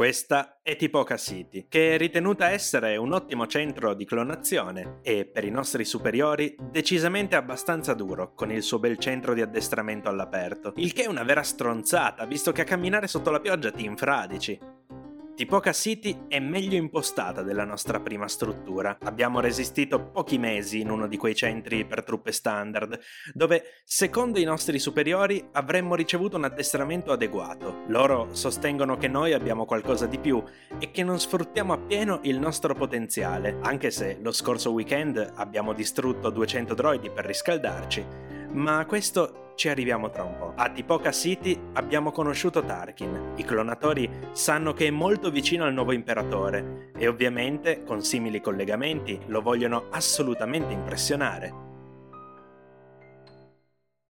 Questa è Tipoca City, che è ritenuta essere un ottimo centro di clonazione e, per i nostri superiori, decisamente abbastanza duro, con il suo bel centro di addestramento all'aperto. Il che è una vera stronzata, visto che a camminare sotto la pioggia ti infradici. Tipoca City è meglio impostata della nostra prima struttura. Abbiamo resistito pochi mesi in uno di quei centri per truppe standard, dove, secondo i nostri superiori, avremmo ricevuto un addestramento adeguato. Loro sostengono che noi abbiamo qualcosa di più e che non sfruttiamo appieno il nostro potenziale, anche se lo scorso weekend abbiamo distrutto 200 droidi per riscaldarci ma questo ci arriviamo tra un po'. A Tipoca City abbiamo conosciuto Tarkin. I clonatori sanno che è molto vicino al nuovo imperatore e ovviamente, con simili collegamenti, lo vogliono assolutamente impressionare.